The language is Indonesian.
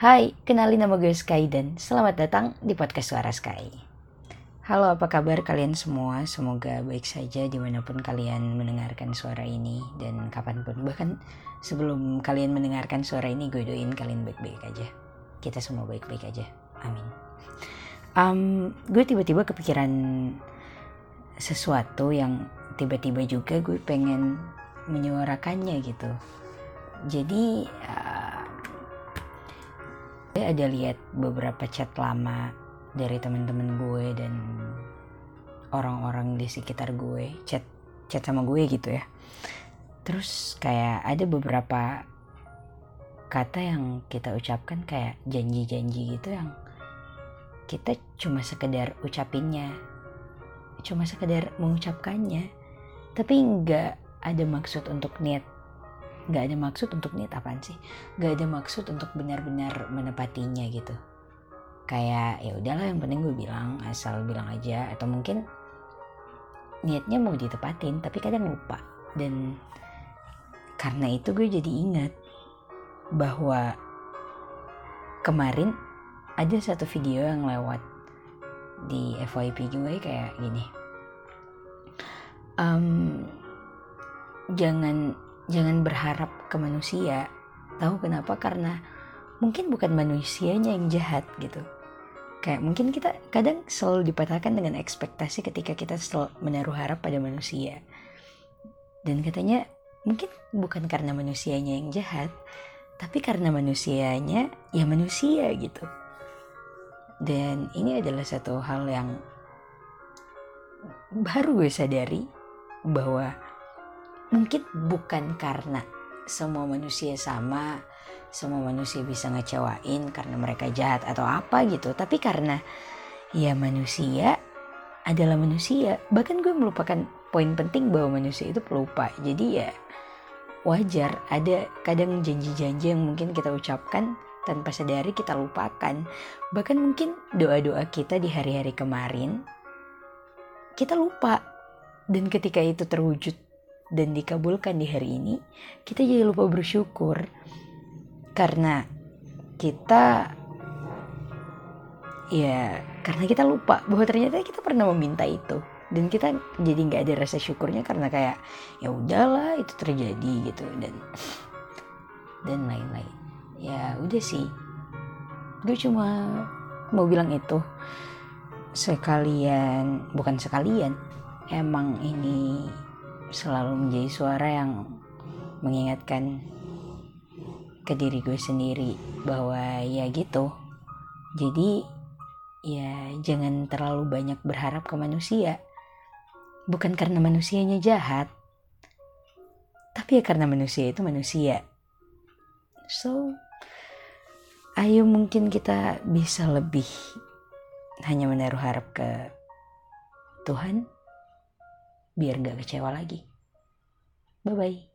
Hai, kenalin nama gue Sky dan selamat datang di podcast Suara Sky. Halo, apa kabar kalian semua? Semoga baik saja di mana pun kalian mendengarkan suara ini dan kapan pun. Bahkan sebelum kalian mendengarkan suara ini, gue doain kalian baik-baik aja. Kita semua baik-baik aja. Amin. Um, gue tiba-tiba kepikiran sesuatu yang tiba-tiba juga gue pengen menyuarakannya gitu. Jadi uh, gue ada lihat beberapa chat lama dari teman-teman gue dan orang-orang di sekitar gue chat chat sama gue gitu ya. Terus kayak ada beberapa kata yang kita ucapkan kayak janji-janji gitu yang kita cuma sekedar ucapinnya cuma sekedar mengucapkannya tapi nggak ada maksud untuk niat nggak ada maksud untuk niat apaan sih? Nggak ada maksud untuk benar-benar menepatinya gitu. Kayak ya udahlah yang penting gue bilang asal bilang aja. Atau mungkin niatnya mau ditepatin tapi kadang lupa. Dan karena itu gue jadi ingat bahwa kemarin ada satu video yang lewat di FYP gue kayak gini. Um, jangan jangan berharap ke manusia. Tahu kenapa? Karena mungkin bukan manusianya yang jahat gitu. Kayak mungkin kita kadang selalu dipatahkan dengan ekspektasi ketika kita selalu menaruh harap pada manusia. Dan katanya mungkin bukan karena manusianya yang jahat tapi karena manusianya ya manusia gitu. Dan ini adalah satu hal yang baru gue sadari bahwa mungkin bukan karena semua manusia sama semua manusia bisa ngecewain karena mereka jahat atau apa gitu. Tapi karena ya manusia adalah manusia. Bahkan gue melupakan poin penting bahwa manusia itu pelupa. Jadi ya wajar. Ada kadang janji-janji yang mungkin kita ucapkan tanpa sadari kita lupakan. Bahkan mungkin doa-doa kita di hari-hari kemarin kita lupa. Dan ketika itu terwujud dan dikabulkan di hari ini, kita jadi lupa bersyukur. Karena kita ya karena kita lupa bahwa ternyata kita pernah meminta itu. Dan kita jadi nggak ada rasa syukurnya karena kayak ya udahlah itu terjadi gitu. Dan dan lain-lain. Ya udah sih. Gue cuma mau bilang itu. Sekalian bukan sekalian emang ini selalu menjadi suara yang mengingatkan ke diri gue sendiri bahwa ya gitu. Jadi ya jangan terlalu banyak berharap ke manusia. Bukan karena manusianya jahat tapi ya karena manusia itu manusia. So ayo mungkin kita bisa lebih hanya menaruh harap ke Tuhan biar gak kecewa lagi. Bye-bye.